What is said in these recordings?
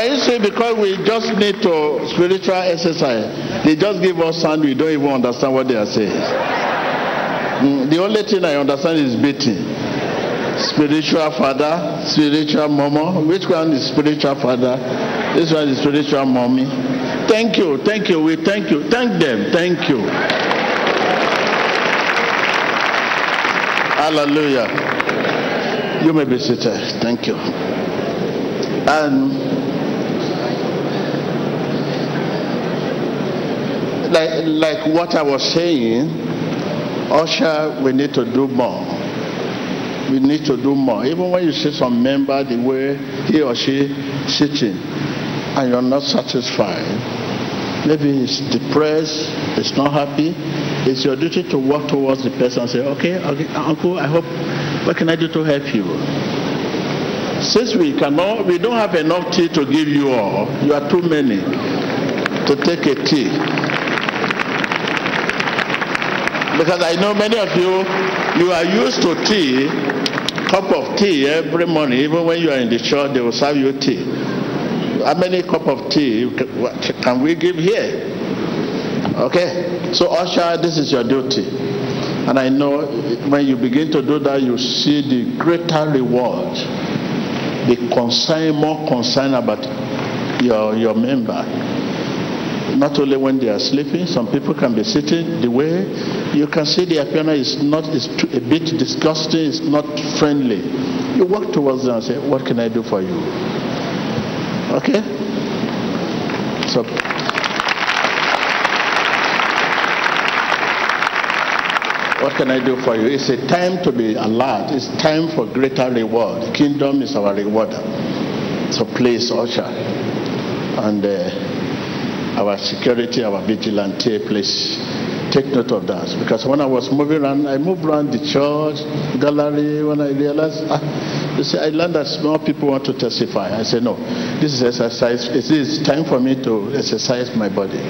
Can you see because we just need to spiritual exercise? They just give us sand. we don't even understand what they are saying. Mm, the only thing I understand is beating. Spiritual father, spiritual mama. Which one is spiritual father? This one is spiritual mommy. Thank you, thank you, we thank you. Thank them, thank you. Hallelujah. You may be seated. Thank you. And like, like what I was saying, Usher, we need to do more. We need to do more. Even when you see some member, the way he or she sitting, and you're not satisfied, maybe he's depressed, he's not happy, it's your duty to walk towards the person and say, okay, okay, uncle, I hope, what can I do to help you? Since we cannot, we don't have enough tea to give you all, you are too many to take a tea. Because I know many of you, you are used to tea, cup of tea every morning, even when you are in the church, they will serve you tea. How many cup of tea can we give here? Okay? So, Usher, this is your duty. And I know when you begin to do that, you see the greater reward. Be concerned, more concerned about your, your member. Not only when they are sleeping, some people can be sitting the way you can see the appearance is not is a bit disgusting, it's not friendly. You walk towards them and say, What can I do for you? Okay? So What can I do for you? It's a time to be alert. It's time for greater reward. Kingdom is our rewarder. So please, usher, and uh, our security, our vigilante, please take note of that. Because when I was moving around, I moved around the church, gallery, when I realized, ah, you see, I learned that small people want to testify. I said, no, this is exercise. It is time for me to exercise my body.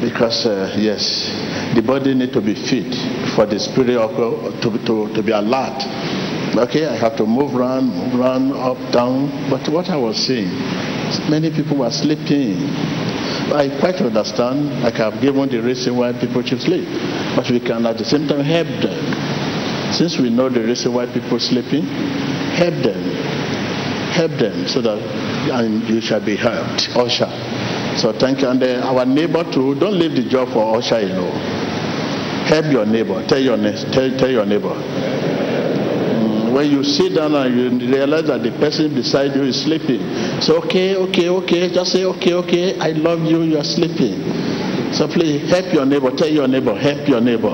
Because, uh, yes, the body need to be fit for the spirit of to, to, to be alert. Okay, I have to move around, move around, up, down. But what I was saying, many people were sleeping. I quite understand. I have given the reason why people should sleep, but we can at the same time help them. Since we know the reason why people sleeping, help them, help them, so that and you shall be helped. Usher. So thank you. And uh, our neighbor too. Don't leave the job for Usher alone. Help your neighbor. Tell your tell, tell your neighbor. When you sit down and you realize that the person beside you is sleeping, so okay, okay, okay. Just say okay, okay. I love you. You are sleeping. So please help your neighbor. Tell your neighbor. Help your neighbor.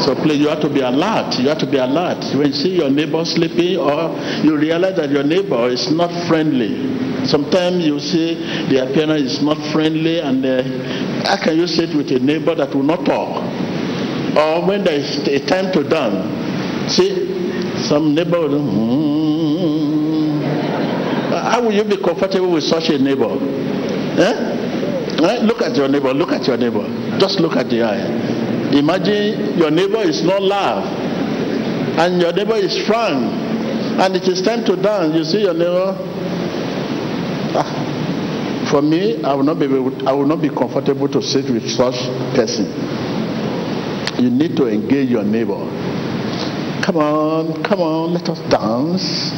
So please, you have to be alert. You have to be alert. When you see your neighbor sleeping or you realize that your neighbor is not friendly. Sometimes you see the appearance is not friendly and uh, how can you sit with a neighbor that will not talk? Or when there is a time to dance, see, some neighbor will, mm, how will you be comfortable with such a neighbor? Eh? Eh? Look at your neighbor, look at your neighbor. Just look at the eye. Imagine your neighbor is not laugh and your neighbor is frank and it is time to dance. You see your neighbor. Ah, for me, I will not be I will not be comfortable to sit with such person. You need to engage your neighbor. Come on, come on, let us dance.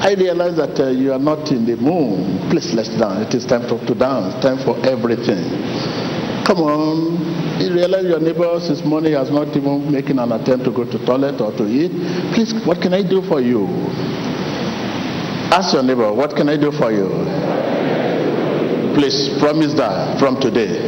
I realize that uh, you are not in the mood. Please, let's dance. It is time to, to dance. Time for everything. Come on. You realize your neighbor this morning has not even making an attempt to go to toilet or to eat. Please, what can I do for you? Ask your neighbor, what can I do for you? Please promise that from today.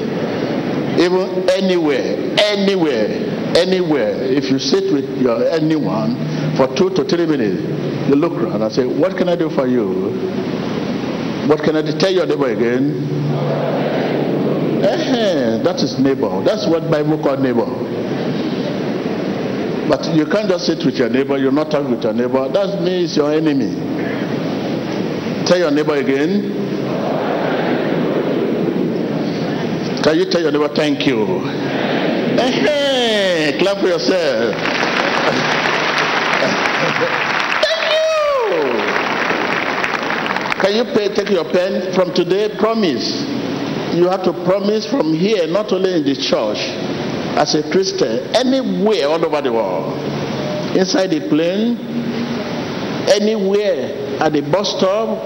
Even anywhere, anywhere, anywhere, if you sit with your anyone for two to three minutes, you look around and say, What can I do for you? What can I do? Tell your neighbor again. Eh, that is neighbor. That's what Bible call neighbor. But you can't just sit with your neighbor, you're not talking with your neighbor. That means your enemy. Tell your neighbor again. Can you tell your neighbor thank you? Hey, clap for yourself. thank you. Can you pay, take your pen from today? Promise. You have to promise from here, not only in the church, as a Christian, anywhere all over the world, inside the plane, anywhere at the bus stop,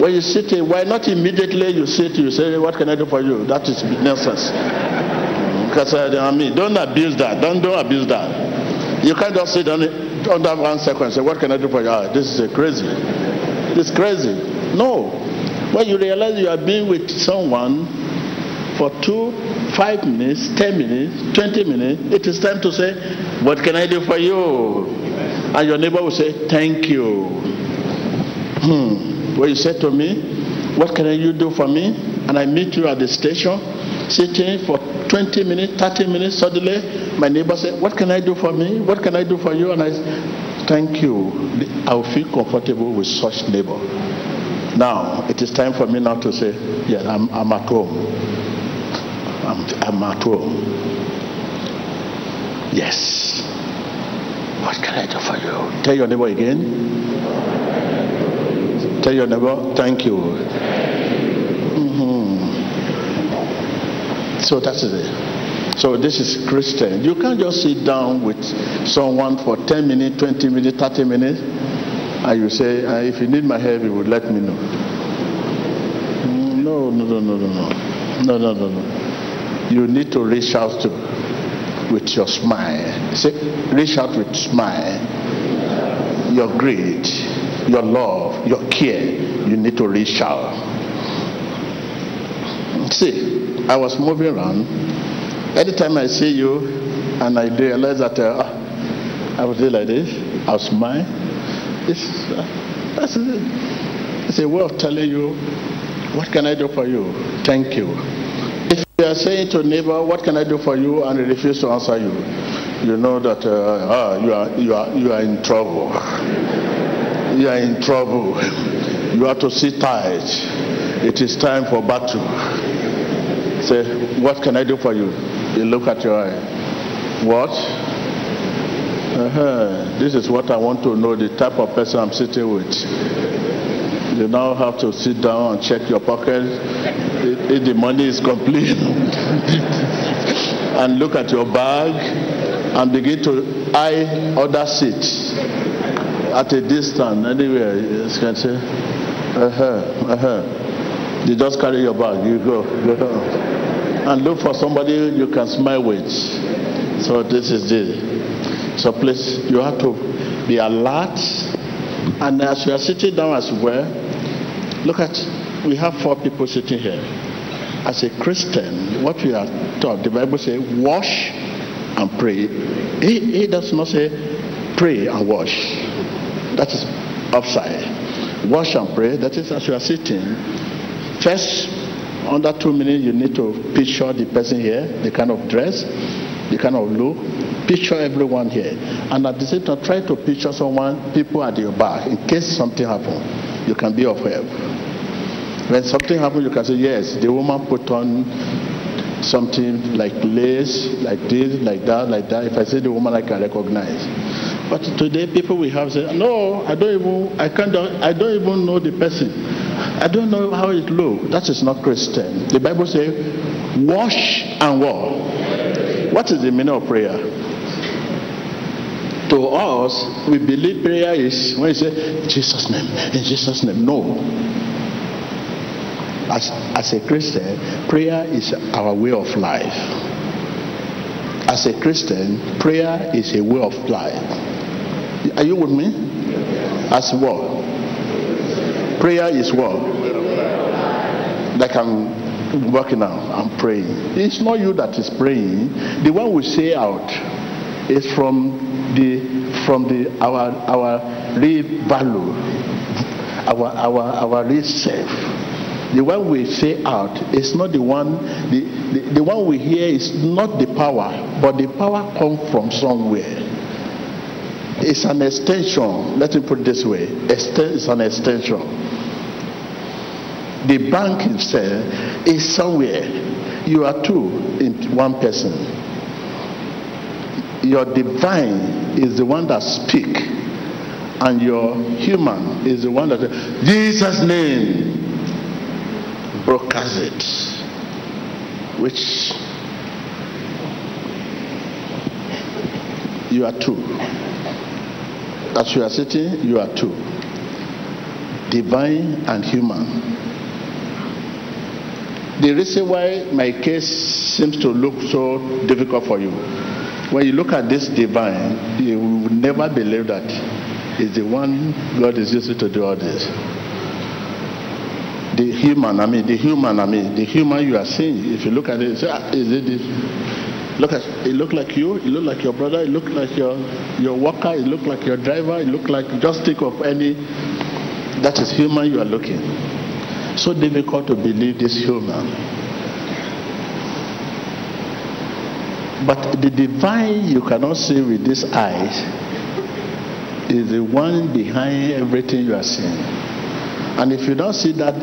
when you sit in, why not immediately you sit, you say, What can I do for you? That is nonsense. I don't abuse that. Don't, don't abuse that. You can't just sit on under one second and say, What can I do for you? Ah, this is crazy. It's crazy. No. When you realize you are being with someone for two, five minutes, ten minutes, twenty minutes, it is time to say, What can I do for you? And your neighbor will say, Thank you. Hmm. When you say to me, What can you do for me? And I meet you at the station, sitting for 20 minutes, 30 minutes, suddenly my neighbor said, What can I do for me? What can I do for you? And I said, Thank you. I will feel comfortable with such neighbor. Now, it is time for me now to say, Yeah, I'm, I'm at home. I'm, I'm at home. Yes. What can I do for you? Tell your neighbor again. Tell your neighbor, thank you. So that's it. So this is Christian. You can't just sit down with someone for 10 minutes, 20 minutes, 30 minutes, and you say, uh, if you need my help, you would let me know. No, no, no, no, no, no. No, no, no, no. You need to reach out to with your smile. Say, reach out with smile. Your greed, your love, your care. You need to reach out. See, I was moving around. Anytime I see you and I realize that uh, I was like this, I'll smile. It's, uh, that's it. It's a way of telling you, what can I do for you? Thank you. If you are saying to a neighbor, what can I do for you, and he refuses to answer you, you know that uh, ah, you, are, you, are, you are in trouble. You are in trouble. You have to sit tight. It is time for battle. Say, what can I do for you? You look at your eye. What? Uh-huh. This is what I want to know, the type of person I'm sitting with. You now have to sit down and check your pocket if, the money is complete. and look at your bag and begin to eye other seats at a distance, anywhere. You can say, uh-huh, uh-huh. You just carry your bag, you go, go. And look for somebody you can smile with. So this is it. So please, you have to be alert. And as you are sitting down as well, look at, we have four people sitting here. As a Christian, what we are taught, the Bible says, wash and pray. He, he does not say pray and wash. That is upside. Wash and pray, that is as you are sitting. First, under two minutes, you need to picture the person here, the kind of dress, the kind of look. Picture everyone here. And at the same time, try to picture someone, people at your back, in case something happens, you can be of help. When something happens, you can say, yes, the woman put on something like lace, like this, like that, like that. If I see the woman, I can recognize. But today, people will have said, no, I don't even, I can't, I don't even know the person. I don't know how it looks. That is not Christian. The Bible says, wash and walk. What is the meaning of prayer? To us, we believe prayer is when you say, Jesus' name, in Jesus' name. No. As, as a Christian, prayer is our way of life. As a Christian, prayer is a way of life. Are you with me? As what? Prayer is what? Like I'm working now, I'm praying. It's not you that is praying. The one we say out is from the from the our our real value, our our our real self. The one we say out is not the one the, the, the one we hear is not the power, but the power comes from somewhere. It's an extension. Let me put it this way. It's an extension. The bank itself is somewhere. You are two in one person. Your divine is the one that speak and your human is the one that Jesus' name broadcast it, which you are two. As you are sitting, you are two. Divine and human. The reason why my case seems to look so difficult for you, when you look at this divine, you will never believe that it's the one God is using to do all this. The human, I mean, the human, I mean, the human you are seeing, if you look at it, say, ah, is it this? Look at it look like you, it look like your brother, it look like your your worker, it look like your driver, it look like just think of any that is human you are looking. So difficult to believe this human. But the divine you cannot see with these eyes is the one behind everything you are seeing. And if you don't see that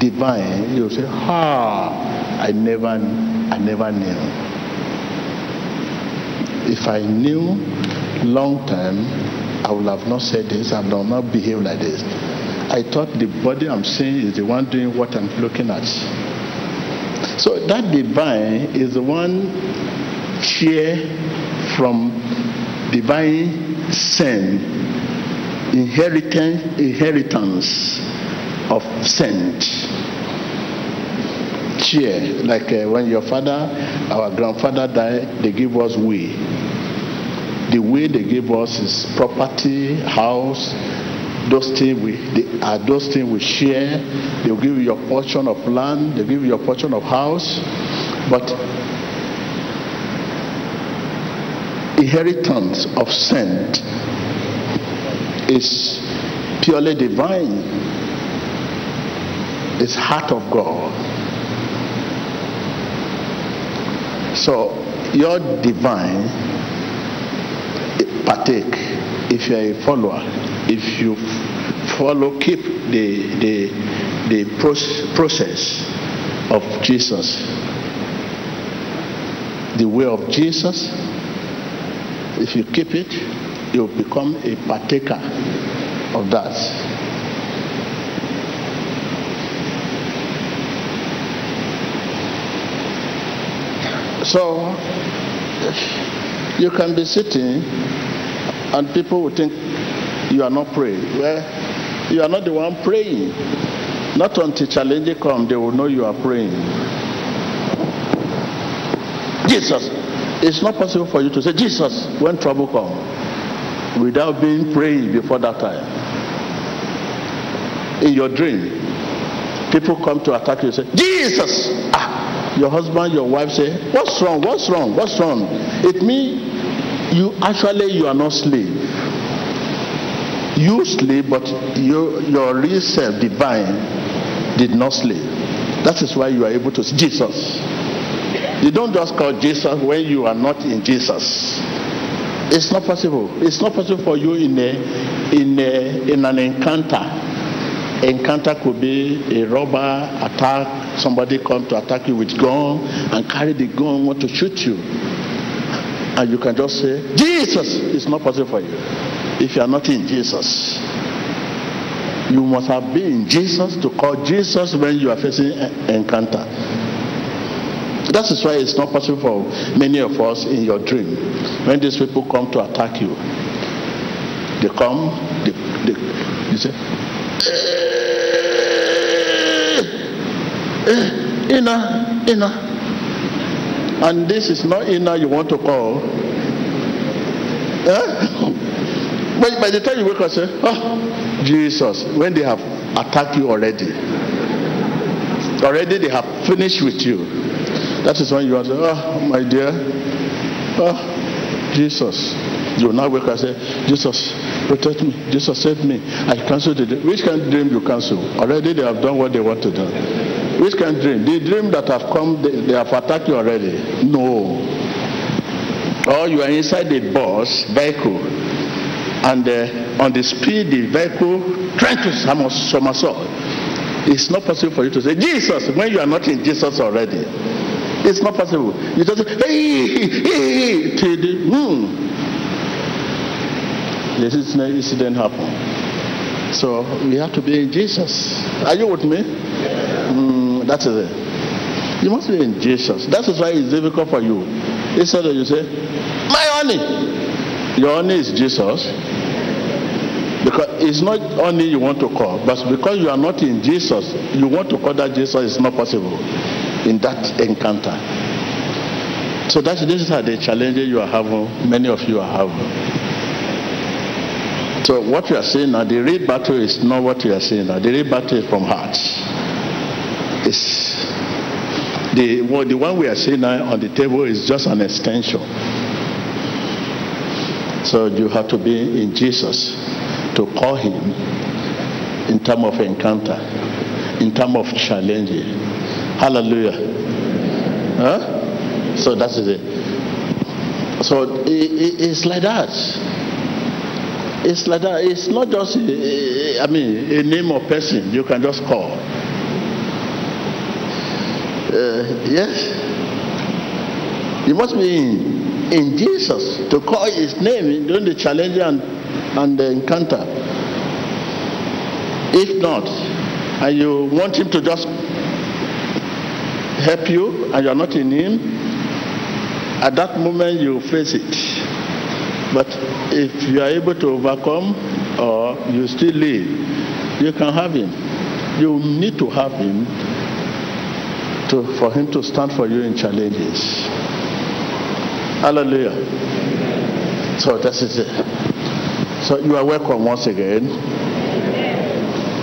divine, you'll say, Ah, I never I never knew. If I knew long time, I would have not said this, I would not behaved like this. I thought the body I'm seeing is the one doing what I'm looking at. So that divine is the one share from divine sin, inheritance, inheritance of scent. Share, like uh, when your father, our grandfather died, they give us way the way they gave us is property, house, those things we they are those things we share. They'll give you your portion of land, they'll give you your portion of house. But inheritance of scent is purely divine. It's heart of God. So your divine partake if you are a follower if you follow keep the the the process of jesus the way of jesus if you keep it you become a partaker of that. So you can be sitting and people will think you are not praying. Well, you are not the one praying. Not until challenge come, they will know you are praying. Jesus. It's not possible for you to say Jesus when trouble come without being praying before that time. In your dream, people come to attack you say Jesus. Ah, your husband, your wife say, What's wrong? What's wrong? What's wrong? It means you actually you are not slave you slave but your your real self divine did not sleep. that is why you are able to see jesus. You don't just call jesus when you are not in jesus. It's not possible. It's not possible for you in a in a in an encounter. Encounter could be a robber attack somebody come to attack you with gun and carry the gun want to shoot you. And you can just say, Jesus It's not possible for you if you are not in Jesus. You must have been in Jesus to call Jesus when you are facing encounter. That is why it's not possible for many of us in your dream. When these people come to attack you, they come, they, they, they say, eh, eh, Ina, Ina, and this is not inner you want to call. Eh? But by the time you wake up, say, oh, Jesus, when they have attacked you already, already they have finished with you. That is when you are saying, oh, my dear, oh, Jesus. You will now wake up and say, Jesus, protect me. Jesus, save me. I cancel the dream. Which kind of dream you cancel? Already they have done what they want to do. Which kind of dream? The dream that have come, they, they have attacked you already. No. Or you are inside the bus vehicle, and uh, on the speed the vehicle trying to somersault. It's not possible for you to say Jesus when you are not in Jesus already. It's not possible. You just say, hey, hey, hey, to the moon. this incident happened. So we have to be in Jesus. Are you with me? Mm, that is it. You must be in Jesus. That is why it's difficult for you. Instead of you say, My honey. Your honey is Jesus. Because it's not only you want to call, but because you are not in Jesus, you want to call that Jesus is not possible in that encounter. So that's this is the challenges you are having, many of you are having. So what you are saying now, the real battle is not what you are saying now. The real battle is from heart. It's the, well, the one we are seeing now on the table is just an extension. So you have to be in Jesus to call him in terms of encounter, in terms of challenging. Hallelujah. Huh? So that is it. So it, it, it's like that. It's like that. It's not just, I mean, a name or person you can just call. Uh, yes. You must be in, in Jesus to call his name during the challenge and and the encounter. If not, and you want him to just help you and you're not in him, at that moment you face it. But if you are able to overcome or you still live, you can have him. You need to have him to, for him to stand for you in challenges. Hallelujah. So that is it. So you are welcome once again.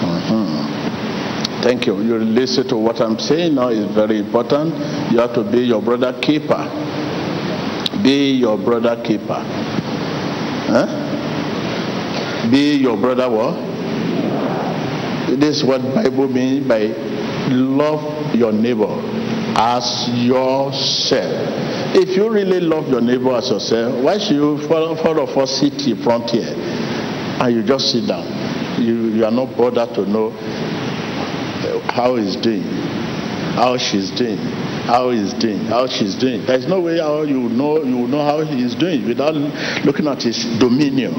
Mm-hmm. Thank you. You listen to what I'm saying now is very important. You have to be your brother keeper. Be your brother keeper. Huh? Be your brother what? This is what Bible means by love your neighbor as yourself. If you really love your neighbor as yourself, why should you follow, follow for sit in front here and you just sit down? You, you are not bothered to know uh, how he's doing, how she's doing, how he's doing, how she's doing. There's no way how you know you know how he's doing without looking at his dominion.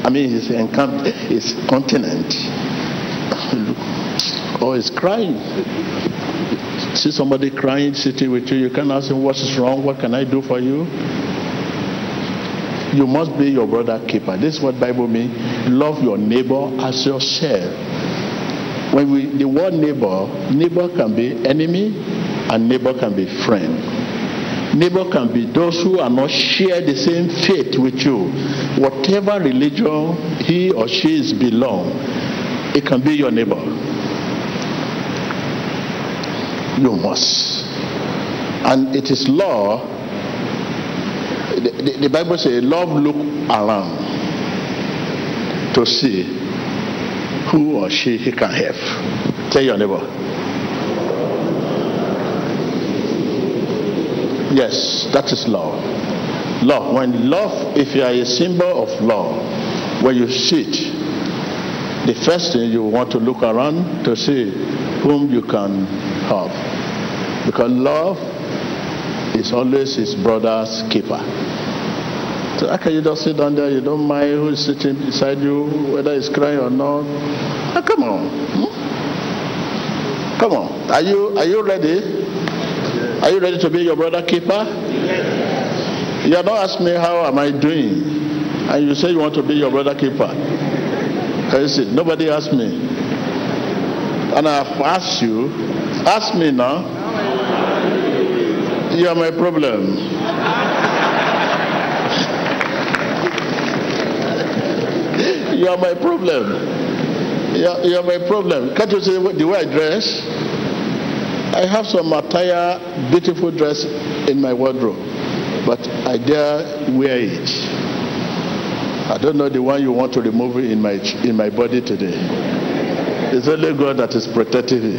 I mean his encamp, his continent. or oh, he's crying see somebody crying sitting with you, you can ask him, What is wrong? What can I do for you? You must be your brother keeper. This is what Bible means. Love your neighbor as yourself. When we the word neighbor, neighbor can be enemy and neighbor can be friend. Neighbor can be those who are not share the same faith with you. Whatever religion he or she is belong, it can be your neighbor must. And it is law. The, the, the Bible says, love look around to see who or she he can help. Tell your neighbor. Yes, that is love. Love. When love, if you are a symbol of love, when you sit, the first thing you want to look around to see whom you can help. Because love is always his brother's keeper. So how can you just sit down there? You don't mind who is sitting beside you, whether he's crying or not. Oh, come on. Hmm? Come on. Are you are you ready? Are you ready to be your brother keeper? You are not asking me how am I doing. And you say you want to be your brother keeper. Can you see? Nobody asked me. And I've asked you, ask me now. You are my problem. you are my problem. You are, you are, my problem. Can't you see the way I dress? I have some attire, beautiful dress in my wardrobe, but I dare wear it. I don't know the one you want to remove in my in my body today. It's only God that is protecting you.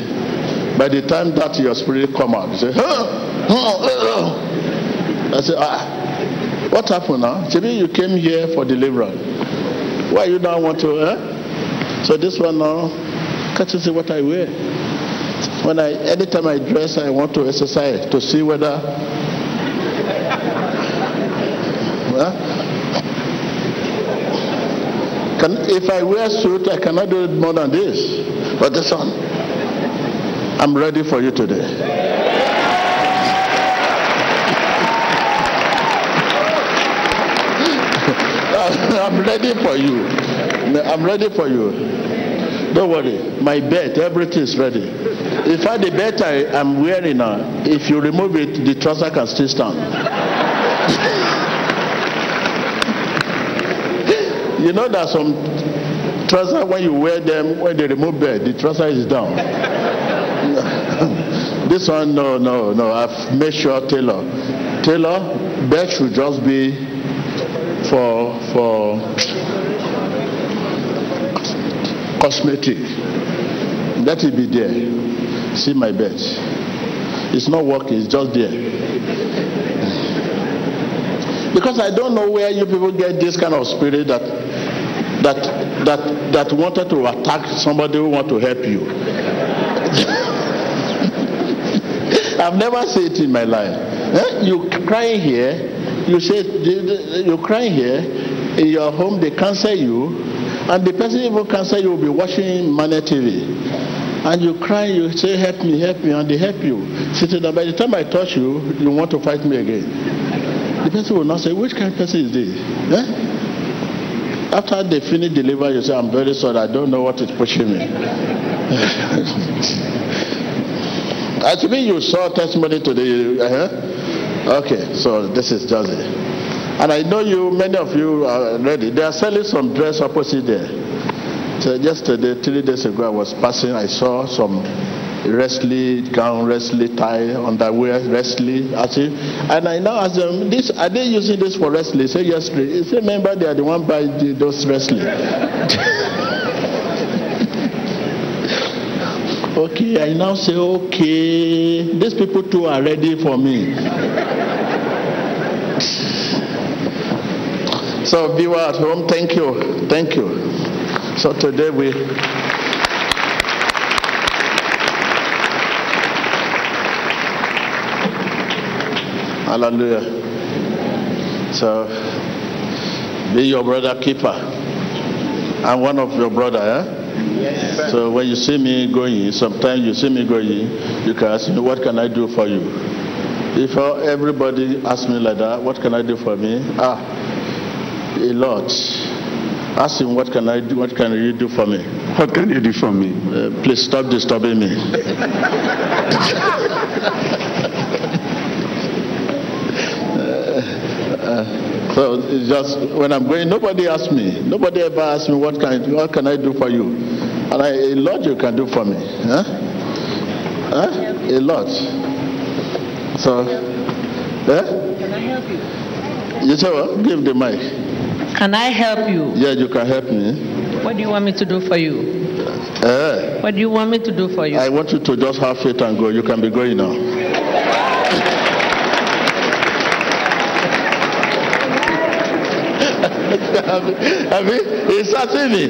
By the time that your spirit come out, you say, huh? Huh? I say, ah, what happened now? Maybe you came here for deliverance. Why you don't want to, eh? So this one now, can't you see what I wear? When I, anytime I dress, I want to exercise to see whether, huh? Can, if I wear suit, I cannot do it more than this. But this one, I'm ready for you today. I'm ready for you. I'm ready for you. Don't worry. My bed, everything is ready. In fact, the bed I am wearing now, if you remove it, the trouser can still stand. you know that some trousers when you wear them, when they remove bed, the trouser is down. this one, no, no, no. I've made sure tailor. tailor, bed should just be for for cosmetic. Let it be there. See my bed. It's not working, it's just there. Because I don't know where you people get this kind of spirit that that that that wanted to attack somebody who want to help you. I've never seen it in my life. Eh? You crying here, you say you're crying here in your home, they cancel you, and the person even cancel you will be watching Money TV. And you cry, you say, Help me, help me, and they help you. Sitting down, by the time I touch you, you want to fight me again. The person will not say, Which kind of person is this? Eh? After they finish deliver, you say, I'm very sorry, I don't know what is pushing me. I think you saw testimony today. Uh-huh. Okay, so this is Jose. And I know you, many of you are ready. They are selling some dress opposite there. So yesterday, three days ago, I was passing, I saw some wrestling gown, wrestling tie, underwear, wrestling. See, and I now ask them, this, are they using this for wrestling? Say yes, please. Say, remember, they are the one buying those wrestling. Okay, I now say, okay, these people too are ready for me. So, viewer at home, thank you. Thank you. So, today we. Hallelujah. So, be your brother keeper. I'm one of your brother, eh? Yes, so when you see me going, sometimes you see me going, you can ask me, what can I do for you? If everybody asks me like that, what can I do for me? Ah, a lot. Ask him, what can I do? What can you do for me? What can you do for me? Uh, please stop disturbing me. uh, uh, so it's just when I'm going, nobody asks me. Nobody ever asks me what can what can I do for you, and I, a lot you can do for me. Huh? Huh? A lot. So, eh? Can I help you? You say what? Give the mic. Can I help you? Yeah, you can help me. What do you want me to do for you? Eh? What do you want me to do for you? I want you to just have faith and go. You can be going now. I mean, he's asking me.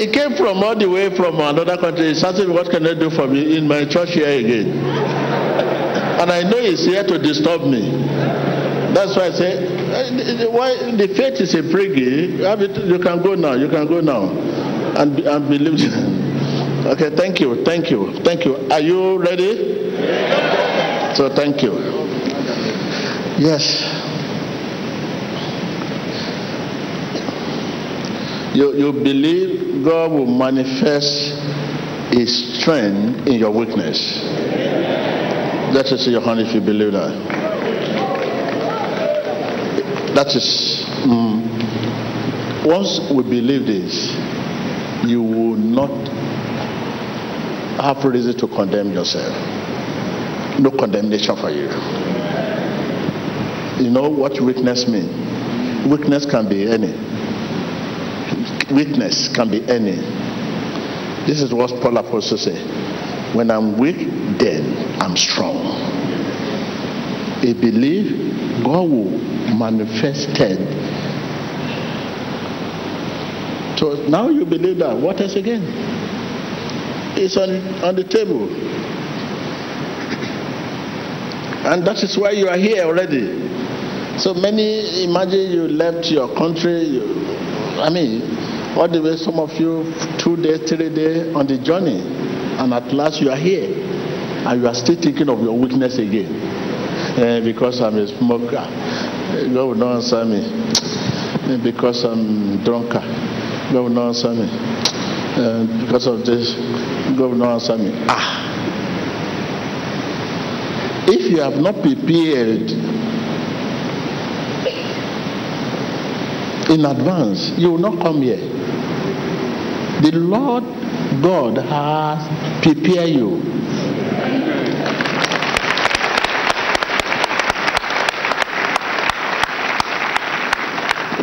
He came from all the way from another country. He's asking me, what can I do for me in my church here again? And I know he's here to disturb me. That's why I say, why the faith is a priggy. You can go now. You can go now, and and believe. okay, thank you, thank you, thank you. Are you ready? So thank you. Yes. You, you believe God will manifest His strength in your weakness. That is your hand if you believe that. That is, um, once we believe this, you will not have reason to condemn yourself. No condemnation for you. You know what weakness means? Weakness can be any weakness can be any. This is what Paul Apostle say. When I'm weak, then I'm strong. A belief God will manifest it. So now you believe that. What else again? It's on, on the table. And that is why you are here already. So many imagine you left your country. You, I mean, All the way, some of you, two days, three days on the journey, and at last you are here, and you are still thinking of your weakness again. Uh, because I'm a smoker, God will not answer me. Because I'm drunker, God will not answer me. Uh, because of this, God will not answer me. Ah! If you have not prepared in advance, you will not come here. The Lord God has prepared you.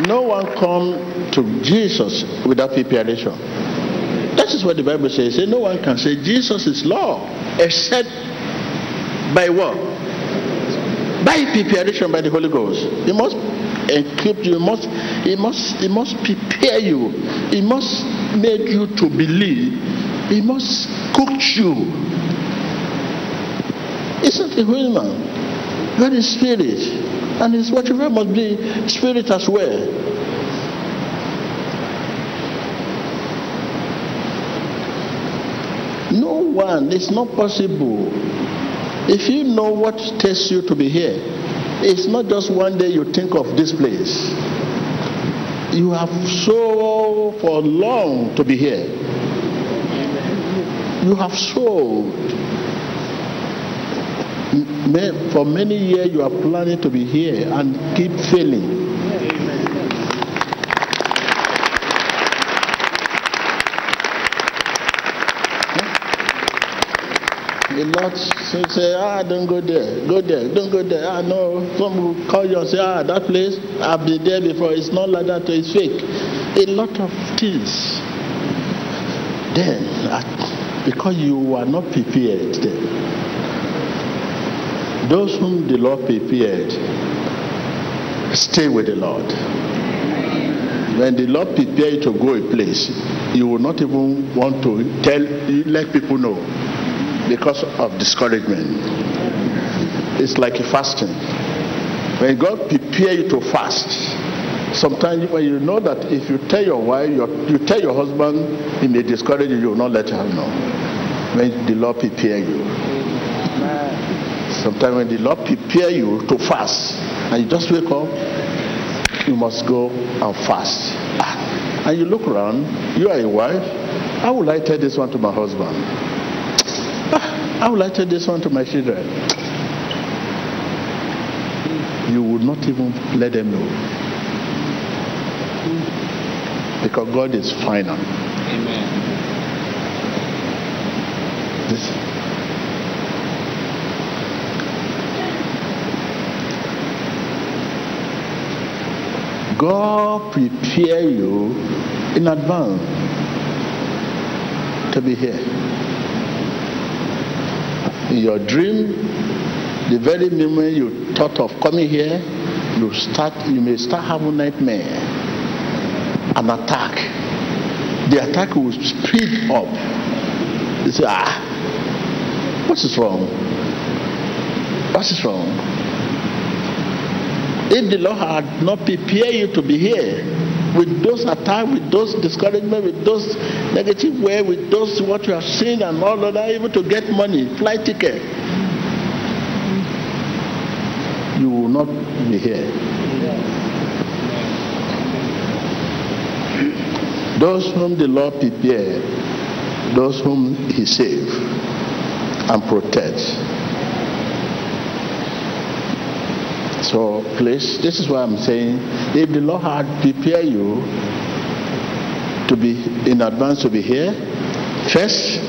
No one come to Jesus without preparation. That is what the Bible says. no one can say Jesus is Lord except by what? By preparation by the Holy Ghost. He must equip you. He Must he must he must prepare you. He must make you to believe. He must coach you. It's not a human. God is spirit. And his whatever must be spirit as well. No one, it's not possible. If you know what takes you to be here, it's not just one day you think of this place. You have so for long to be here. You have sold. For many years you are planning to be here and keep failing. a lot say, say ah don't go there. Go there. Don't go there. Ah no. Some will call you and say ah that place i've been there before. It's not like that. It's fake. A lot of things. Then because you are not prepared then those whom the lord prepared stay with the lord when the lord prepare you to go a place you will not even want to tell let people know because of discouragement. It's like fasting. When God prepare you to fast, sometimes when you know that if you tell your wife, you tell your husband, he may discourage you, you will not let her know. When the Lord prepare you. Sometimes when the Lord prepare you to fast, and you just wake up, you must go and fast. Ah. And you look around, you are a wife. How will I tell this one to my husband? Ah. I would like to this one to my children. You would not even let them know. Because God is final. Amen. This. God prepare you in advance to be here in your dream, the very moment you thought of coming here, you start you may start having nightmare, an attack. The attack will speed up. You say, ah, what is wrong? What is wrong? If the Lord had not prepared you to be here, with those attacks, with those discouragement, with those negative way, with those what you have seen and all of that, even to get money, flight ticket, you will not be here. Those whom the Lord prepare, those whom He save and protects So please, this is why I'm saying. If the Lord had prepared you to be in advance to be here, first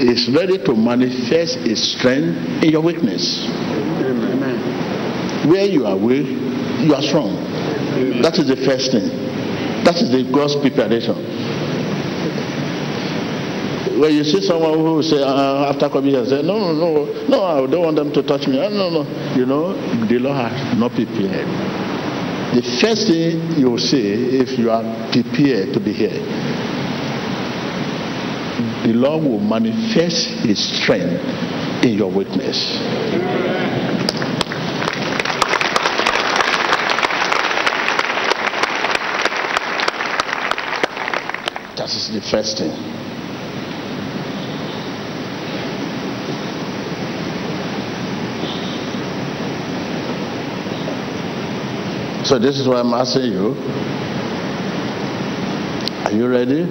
is ready to manifest his strength in your weakness. Amen. Where you are weak, you are strong. Amen. That is the first thing. That is the God's preparation when you see someone who say uh, after coming here, say no, no, no, no, I don't want them to touch me. Uh, no, no, you know, the Lord has not prepared. The first thing you will see if you are prepared to be here, the Lord will manifest His strength in your weakness. That is the first thing. So this is why I'm asking you. Are you ready?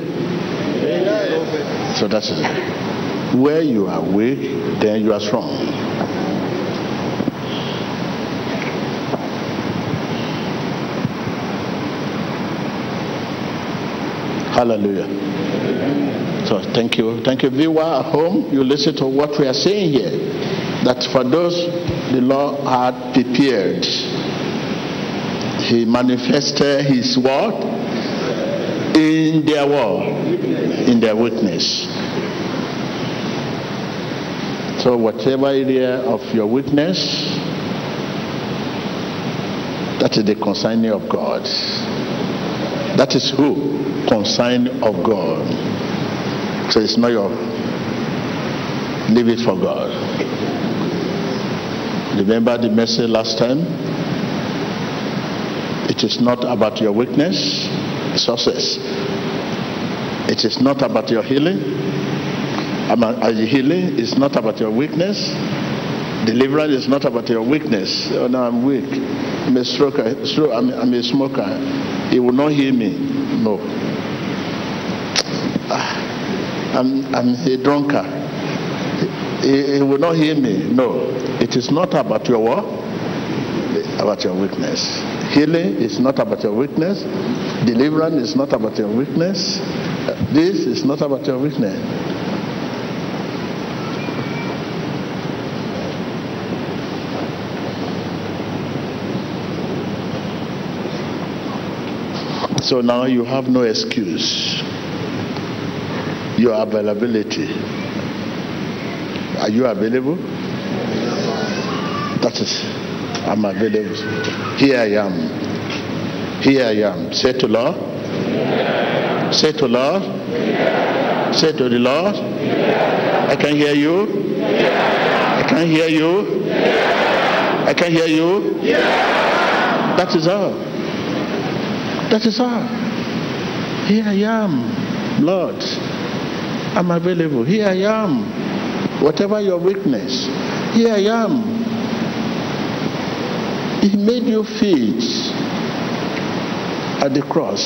So that's it. Where you are weak, then you are strong. Hallelujah. So thank you. Thank you. Viewer at home, you listen to what we are saying here. That for those the Lord had prepared, He manifested His word in their word, in their witness. So whatever area of your witness, that is the consigning of God. That is who? Consign of God. So it's not your leave it for God. Remember the message last time? It is not about your weakness, success. It is not about your healing. Are you healing is not about your weakness. Deliverance is not about your weakness. Oh no, I'm weak. I'm a smoker. I'm, I'm a smoker. He will not hear me. No. Ah, I'm, I'm a drunkard. He, he will not hear me. No. It is not about your what? About your weakness. Healing is not about your weakness. Deliverance is not about your weakness. Uh, this is not about your weakness. So now you have no excuse. Your availability. Are you available? That is, I'm available. Here I am. Here I am. Say to Lord. Say to Lord. Say to the Lord. I can hear you. I can hear you. I can hear you. That is all. That is all. Here I am, Lord. I'm available. Here I am. Whatever your weakness, here I am. He made you fit at the cross.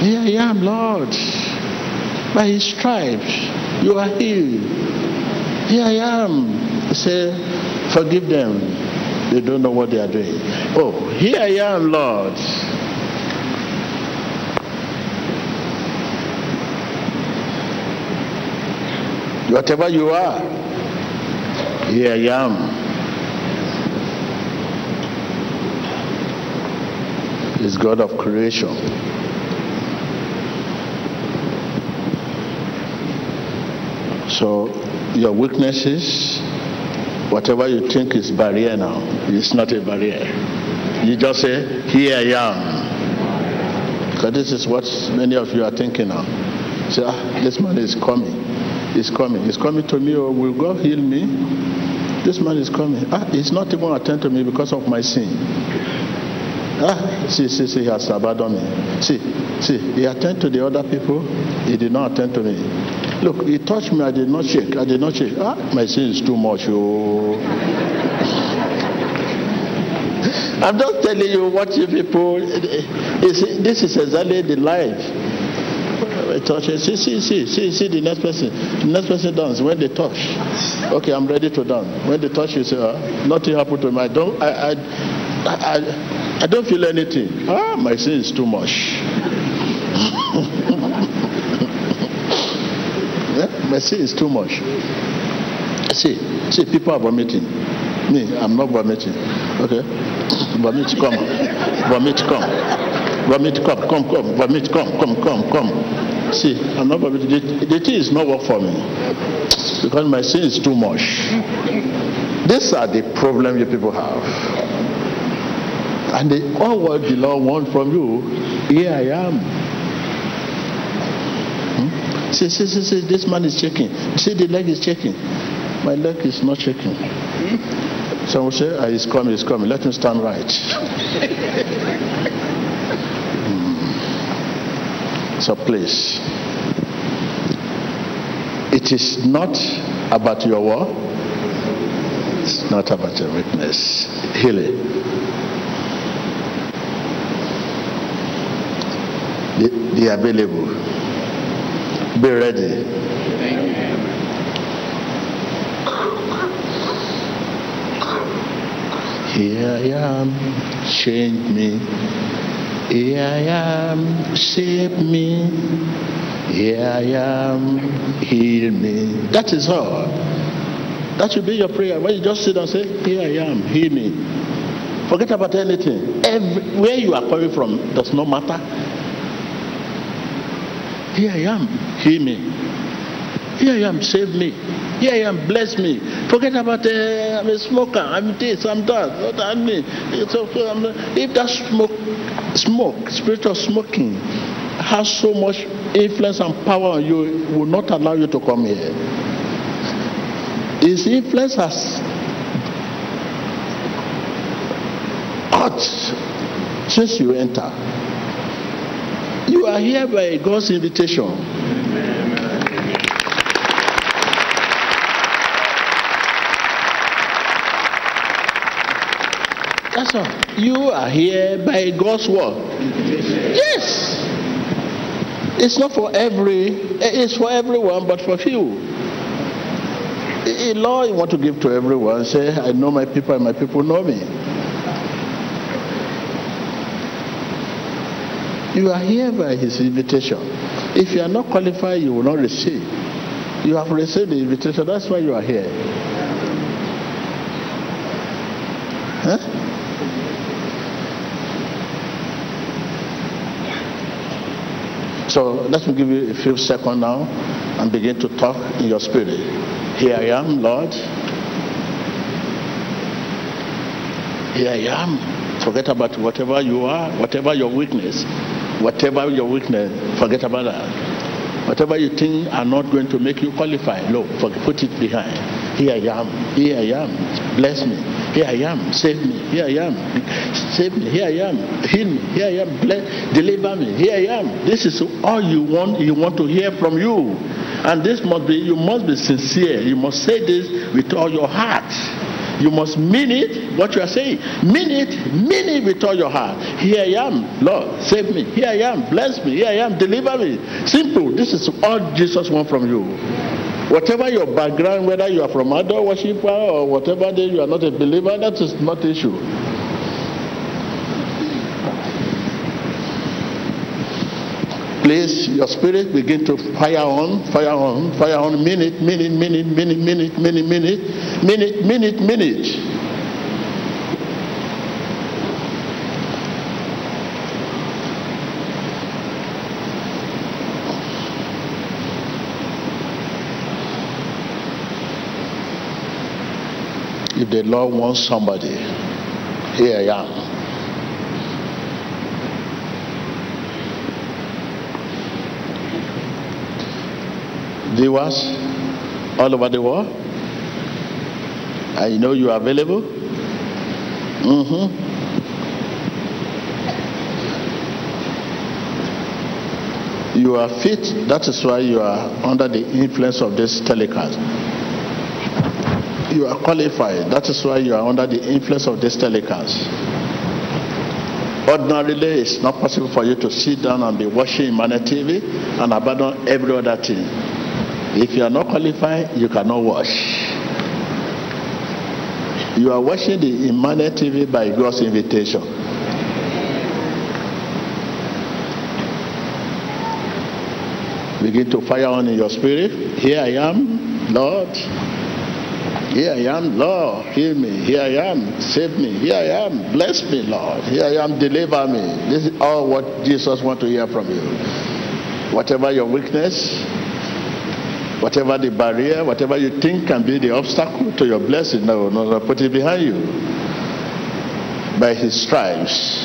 Here I am, Lord. By his stripes, you are healed. Here I am. Said, forgive them they don't know what they are doing. Oh, here I am, Lord. Whatever you are, here I am. Is God of creation. So your weaknesses Whatever you think is barrier now, it's not a barrier. You just say, Here I am. Because this is what many of you are thinking now. Say, ah, this man is coming. He's coming. He's coming to me, or oh, will God heal me? This man is coming. Ah, he's not even attend to me because of my sin. Ah, see, see, see, he has abandoned me. See, see, he attend to the other people. He did not attend to me. Look, he touched me. I did not shake. I did not shake. Ah, my sin is too much. Oh. I'm just telling you what you people. This is exactly the life. Touch it. See, see, see, see, see the next person. The next person dance when they touch. Okay, I'm ready to dance. When they touch, you say, ah, nothing happened to me. I don't. I, I, I, I don't feel anything. Ah, my sin is too much. My sin is too much. See, see, people are vomiting. Me, I'm not vomiting. Okay? Vomit, come. Vomit, come. Vomit, come, come, come. Vomit, come, come, come, come. See, I'm not vomiting. The, the thing is not work for me. Because my sin is too much. These are the problem you people have. And the, all what the Lord wants from you, here I am. See, see, see, see, this man is shaking. See, the leg is shaking. My leg is not shaking. Some will say, ah, he's coming, he's coming. Let him stand right. Hmm. So please, it is not about your war. It's not about your weakness. Healing. Be, be available. Be ready. Here I am, change me. Here I am, save me. Here I am, heal me. That is all. That should be your prayer. When you just sit and say, Here I am, heal me. Forget about anything. Every, where you are coming from does not matter. Here I am, heal me. Here I am, save me. Here I am, bless me. Forget about uh, I'm a smoker, I'm this, I'm that. What I mean, it's okay, I'm, if that smoke, smoke, spiritual smoking has so much influence and power on you, will not allow you to come here. His influence has hot since you enter. You are here by God's invitation. That's all. You are here by God's word. Yes. It's not for every, it's for everyone, but for few. A law you want to give to everyone, say, I know my people and my people know me. You are here by his invitation. If you are not qualified, you will not receive. You have received the invitation, that's why you are here. Huh? So let me give you a few seconds now and begin to talk in your spirit. Here I am, Lord. Here I am. Forget about whatever you are, whatever your weakness, whatever your weakness, forget about that. Whatever you think are not going to make you qualify, look, put it behind. Here I am. Here I am. Bless me. Here I am. Save me. Here I am. Save me. Here I am. Heal me. Here I am. Bless, deliver me. Here I am. This is all you want. You want to hear from you. And this must be, you must be sincere. You must say this with all your heart. You must mean it, what you are saying. Mean it, mean it with all your heart. Here I am, Lord, save me. Here I am, bless me. Here I am, deliver me. Simple. This is all Jesus wants from you. Whatever your background, whether you are from other worshiper or whatever day you are not a believer, that is not issue. Please, your spirit begin to fire on, fire on, fire on, minute, minute, minute, minute, minute, minute, minute, minute, minute, minute. If the Lord wants somebody, here I am. Viewers all over the world, I know you are available. Mm-hmm. You are fit, that is why you are under the influence of this telecast you are qualified. That is why you are under the influence of this telecast. Ordinarily, it's not possible for you to sit down and be watching Emmanuel TV and abandon every other thing. If you are not qualified, you cannot watch. You are watching the Emmanuel TV by God's invitation. Begin to fire on in your spirit. Here I am, Lord. Here I am, Lord, heal me. Here I am, save me. Here I am, bless me, Lord. Here I am, deliver me. This is all what Jesus wants to hear from you. Whatever your weakness, whatever the barrier, whatever you think can be the obstacle to your blessing, no, no, no, put it behind you. By his stripes.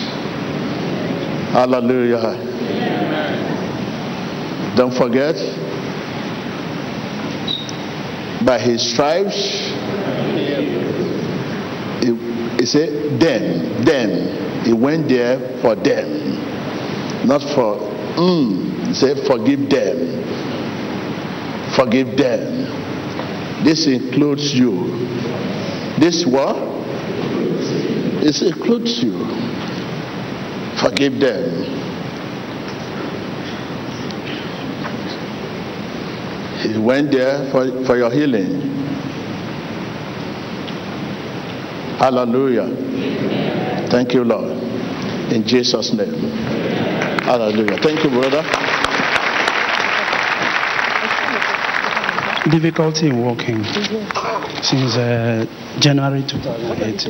Hallelujah. Don't forget, by his stripes he, he said them them he went there for them not for Mm, say, forgive them. Forgive them. This includes you. This what? This includes you. Forgive them. He went there for, for your healing. Hallelujah. Thank you, Lord. In Jesus' name. Hallelujah. Thank you, brother. Difficulty in walking since uh, January 2008.